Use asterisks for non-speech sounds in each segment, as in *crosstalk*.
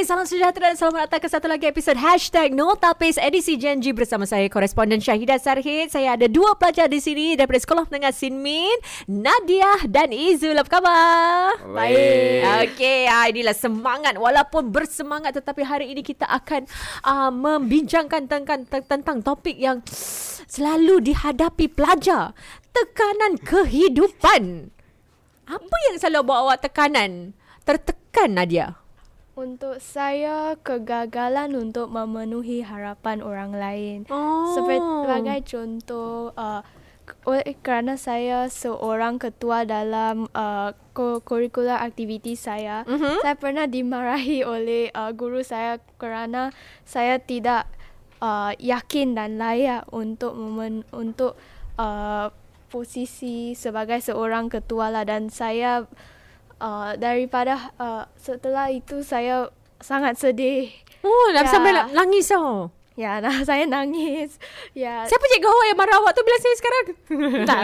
Okey, salam sejahtera dan selamat datang ke satu lagi episod Hashtag No Tapis edisi Genji bersama saya, koresponden Syahidah Sarhid. Saya ada dua pelajar di sini daripada Sekolah Menengah Sinmin, Nadia dan Izul. Apa khabar? Baik. Okey, ah, inilah semangat. Walaupun bersemangat tetapi hari ini kita akan uh, membincangkan tentang, tentang topik yang selalu dihadapi pelajar. Tekanan kehidupan. Apa yang selalu buat awak tekanan? Tertekan, Nadia? Untuk saya, kegagalan untuk memenuhi harapan orang lain. Oh. Sebagai contoh, uh, kerana saya seorang ketua dalam uh, kurikular aktiviti saya, Mhm. saya pernah dimarahi *laughs* oleh uh, guru saya kerana saya tidak uh, yakin dan layak untuk memen- untuk uh, posisi sebagai seorang ketua lah dan saya uh, daripada uh, setelah itu saya sangat sedih. Oh, Ya. sampai nangis tau. Ya, *laughs* nah saya nangis. Ya, Siapa cikgu awak yang marah awak tu bila saya sekarang? tak.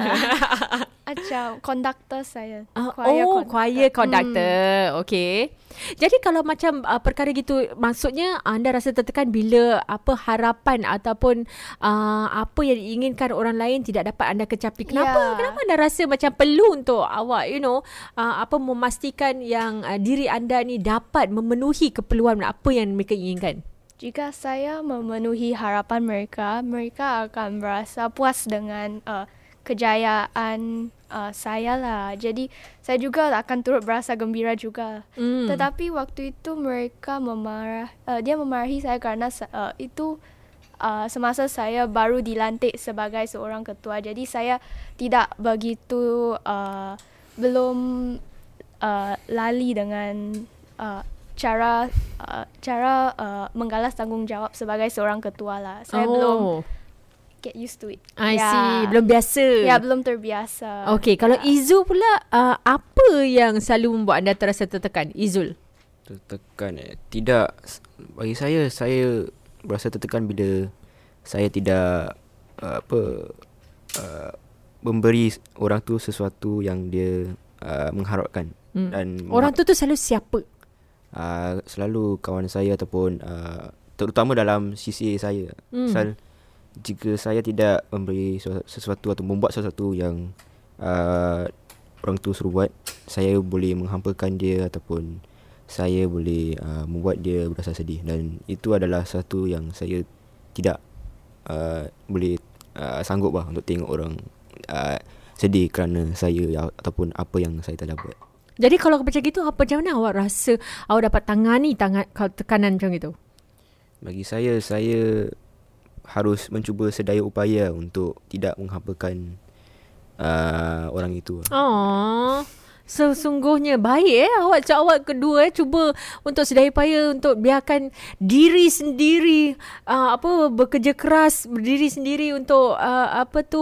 *laughs* Macam konduktor saya. Ah, Choir oh, conductor. choir conductor. Hmm. Okey. Jadi kalau macam uh, perkara gitu, maksudnya anda rasa tertekan bila apa harapan ataupun uh, apa yang diinginkan orang lain tidak dapat anda kecapi. Kenapa? Ya. Kenapa anda rasa macam perlu untuk awak, you know, uh, apa memastikan yang uh, diri anda ni dapat memenuhi keperluan apa yang mereka inginkan? Jika saya memenuhi harapan mereka, mereka akan merasa puas dengan uh, kejayaan uh, saya lah. Jadi saya juga akan turut berasa gembira juga. Hmm. Tetapi waktu itu mereka memarah, uh, dia memarahi saya kerana sa- uh, itu uh, semasa saya baru dilantik sebagai seorang ketua. Jadi saya tidak begitu uh, belum uh, lali dengan uh, cara uh, cara uh, menggalas tanggungjawab sebagai seorang ketua lah. Saya oh. belum get used to it. I Ya. see. Belum biasa. Ya, belum terbiasa. Okey, kalau Ya. Izul pula uh, apa yang selalu membuat anda terasa tertekan? Izul. Tertekan eh. Tidak. Bagi saya, saya berasa tertekan bila saya tidak uh, apa uh, memberi orang tu sesuatu yang dia uh, mengharapkan. Hmm. Dan Orang tu tu selalu siapa? Uh, selalu kawan saya ataupun uh, terutama dalam CCA saya. Hmm. Sal jika saya tidak memberi sesu- sesuatu atau membuat sesuatu yang uh, orang tu suruh buat, saya boleh menghampakan dia ataupun saya boleh uh, membuat dia berasa sedih dan itu adalah satu yang saya tidak uh, boleh uh, sanggup lah untuk tengok orang uh, sedih kerana saya ya- ataupun apa yang saya telah buat. Jadi kalau macam gitu apa macam mana awak rasa awak dapat tangani tangan tekanan macam itu? Bagi saya saya harus mencuba sedaya upaya untuk tidak menghampakan uh, orang itu. Oh. Sesungguhnya baik eh awak cak awak kedua eh cuba untuk sedaya upaya untuk biarkan diri sendiri uh, apa bekerja keras berdiri sendiri untuk uh, apa tu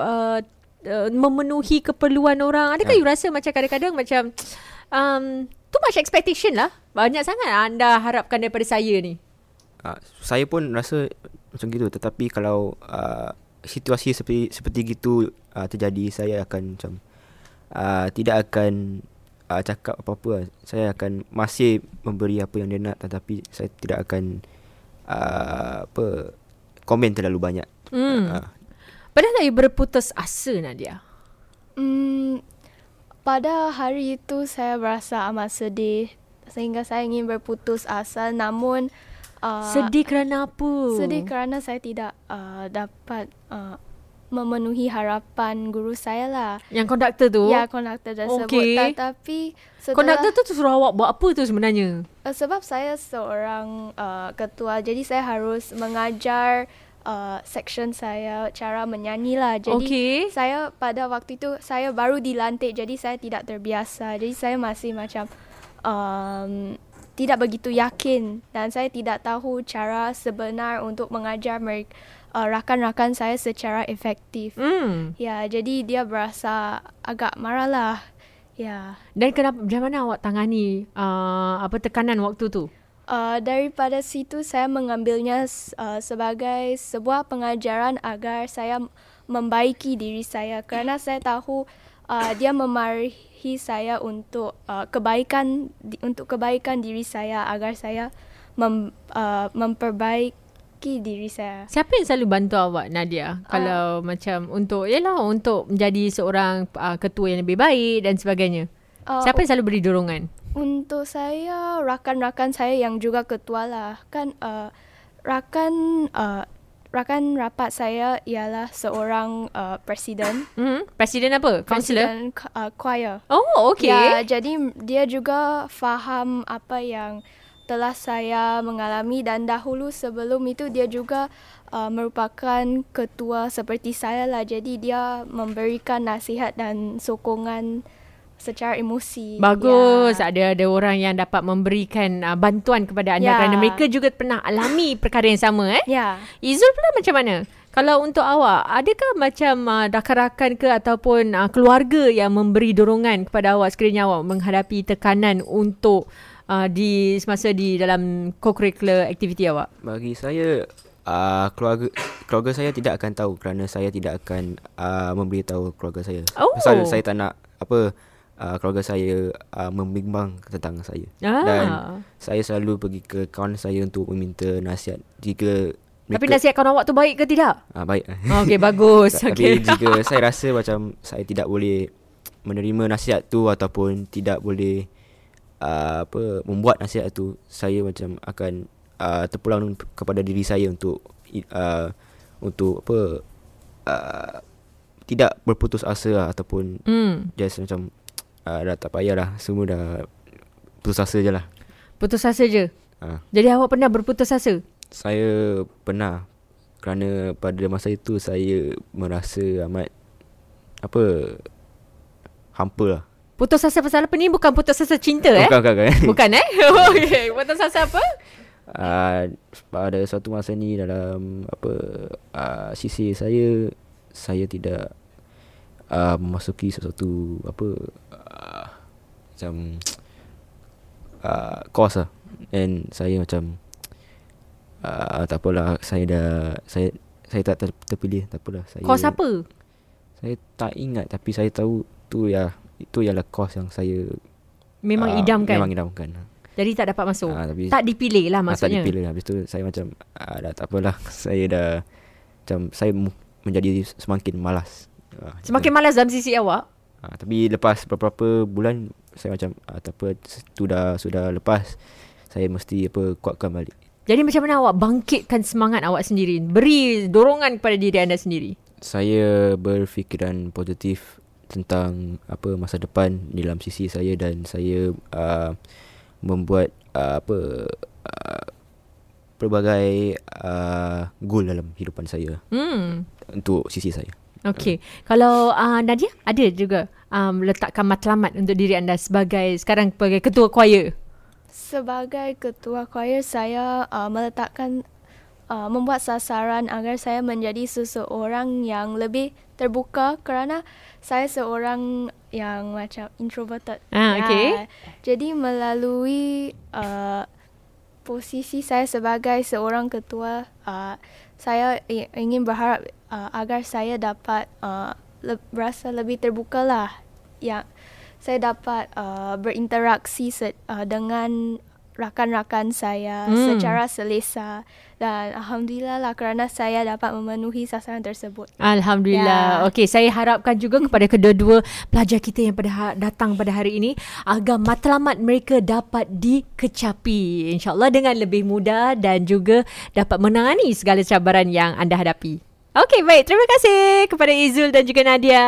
uh, uh, memenuhi keperluan orang. Adakah Ya. you rasa macam kadang-kadang macam um, too much expectation lah. Banyak sangat anda harapkan daripada saya ni. Uh, saya pun rasa macam gitu tetapi kalau uh, situasi seperti seperti gitu uh, terjadi saya akan macam uh, tidak akan uh, cakap apa-apa saya akan masih memberi apa yang dia nak tetapi saya tidak akan uh, apa komen terlalu banyak Hmm. uh, Pernah tak you berputus asa Nadia? Hmm, pada hari itu saya berasa amat sedih sehingga saya ingin berputus asa namun uh, Sedih kerana apa? sedih kerana saya tidak uh, dapat uh, memenuhi harapan guru saya lah. Yang konduktor tu? Ya, konduktor tersebut. Okey. Tetapi setelah Konduktor tu suruh awak buat apa tu sebenarnya? Uh, sebab saya seorang uh, ketua, jadi saya harus mengajar uh, section saya cara menyanyi lah. Jadi Okey. saya pada waktu itu saya baru dilantik, jadi saya tidak terbiasa. Jadi saya masih macam um, tidak begitu yakin dan saya tidak tahu cara sebenar untuk mengajar mereka uh, rakan-rakan saya secara efektif. Hmm. Ya, jadi dia berasa agak marah lah. Ya. Dan kenapa macam mana awak tangani uh, apa tekanan waktu tu? Uh, daripada situ saya mengambilnya uh, sebagai sebuah pengajaran agar saya membaiki diri saya kerana saya tahu uh, dia memarahi saya untuk uh, kebaikan di, untuk kebaikan diri saya agar saya mem, uh, memperbaiki diri saya. Siapa yang selalu bantu awak Nadia? Kalau macam untuk yalah untuk menjadi seorang uh, ketua yang lebih baik dan sebagainya. Uh, Siapa yang selalu beri dorongan? Untuk saya rakan-rakan saya yang juga ketua lah kan uh, rakan uh, rakan rapat saya ialah seorang uh, presiden. *laughs* Hmm, presiden apa? Counselor? Presiden uh, choir. Oh, okay. Ya, jadi dia juga faham apa yang telah saya mengalami dan dahulu sebelum itu dia juga uh, merupakan ketua seperti saya lah. Jadi dia memberikan nasihat dan sokongan secara emosi. Bagus. Ya. Ada ada orang yang dapat memberikan uh, bantuan kepada anda Ya. kerana mereka juga pernah alami perkara yang sama eh. Ya. Izul pula macam mana? Kalau untuk awak, adakah macam uh, rakan-rakan ke ataupun uh, keluarga yang memberi dorongan kepada awak sekiranya awak menghadapi tekanan untuk uh, di semasa di dalam co-curricular activity awak? Bagi saya uh, keluarga keluarga saya tidak akan tahu kerana saya tidak akan uh, memberitahu keluarga saya. Oh. Pasal saya tak nak apa uh, keluarga saya uh, membimbang tentang saya. Ah. Dan saya selalu pergi ke kawan saya untuk meminta nasihat jika Tapi nasihat kawan awak tu baik ke tidak? Ah baik. Oh, Okey, bagus. *laughs* Tapi Okey. jika *laughs* saya rasa macam saya tidak boleh menerima nasihat tu ataupun tidak boleh uh, apa membuat nasihat tu, saya macam akan uh, terpulang kepada diri saya untuk uh, untuk apa uh, tidak berputus asa lah, ataupun Hmm. just macam uh, dah tak payah lah semua dah putus asa je lah. Putus asa je. Uh, Jadi awak pernah berputus asa? saya pernah kerana pada masa itu saya merasa amat apa hampa lah. Putus asa pasal apa ni? Bukan putus asa cinta eh? Bukan, bukan, bukan. Bukan eh? *laughs* Okey. Putus asa apa? uh, pada suatu masa ni dalam apa uh, sisi saya saya tidak uh, memasuki sesuatu apa uh, macam *tsk* uh, course lah and saya macam uh, tak apalah saya dah saya saya tak ter, terpilih tak apalah saya Kos apa? saya tak ingat tapi saya tahu tu ya itu ialah course yang saya Memang ah, idamkan. memang idamkan Jadi tak dapat masuk. Ah, tapi- tak dipilih lah Ah, tak maksudnya. dipilih Habis tu saya macam ah, Dah tak apalah *laughs* Saya dah Macam saya menjadi semakin malas ah, Semakin malas dalam sisi awak. ah, Tapi lepas beberapa bulan Saya macam ah, Tak apa Sudah sudah lepas Saya mesti apa Kuatkan balik Jadi macam mana awak bangkitkan semangat awak sendiri? Beri dorongan kepada diri anda sendiri. Saya berfikiran positif Tentang Apa Masa depan Dalam sisi saya Dan saya uh, Membuat uh, Apa uh, Pelbagai uh, Goal dalam hidupan saya Hmm. Untuk sisi saya Okey. Kalau uh, Nadia ada juga um, letakkan matlamat untuk diri anda sebagai sekarang sebagai ketua choir. Sebagai ketua choir saya uh, meletakkan uh, membuat sasaran agar saya menjadi seseorang yang lebih terbuka kerana saya seorang yang macam introverted. Ah, okey. Jadi melalui uh, posisi saya sebagai seorang ketua uh, saya ingin berharap uh, agar saya dapat uh, berasa lebih terbuka lah. Yang saya dapat uh, berinteraksi se- uh, dengan rakan-rakan saya Hmm. secara selesa dan alhamdulillah lah kerana saya dapat memenuhi sasaran tersebut. Alhamdulillah. Ya. Okey, saya harapkan juga kepada kedua-dua pelajar kita yang pada ha- datang pada hari ini agar matlamat mereka dapat dikecapi insyaallah dengan lebih mudah dan juga dapat menangani segala cabaran yang anda hadapi. Okey, baik. Terima kasih kepada Izul dan juga Nadia.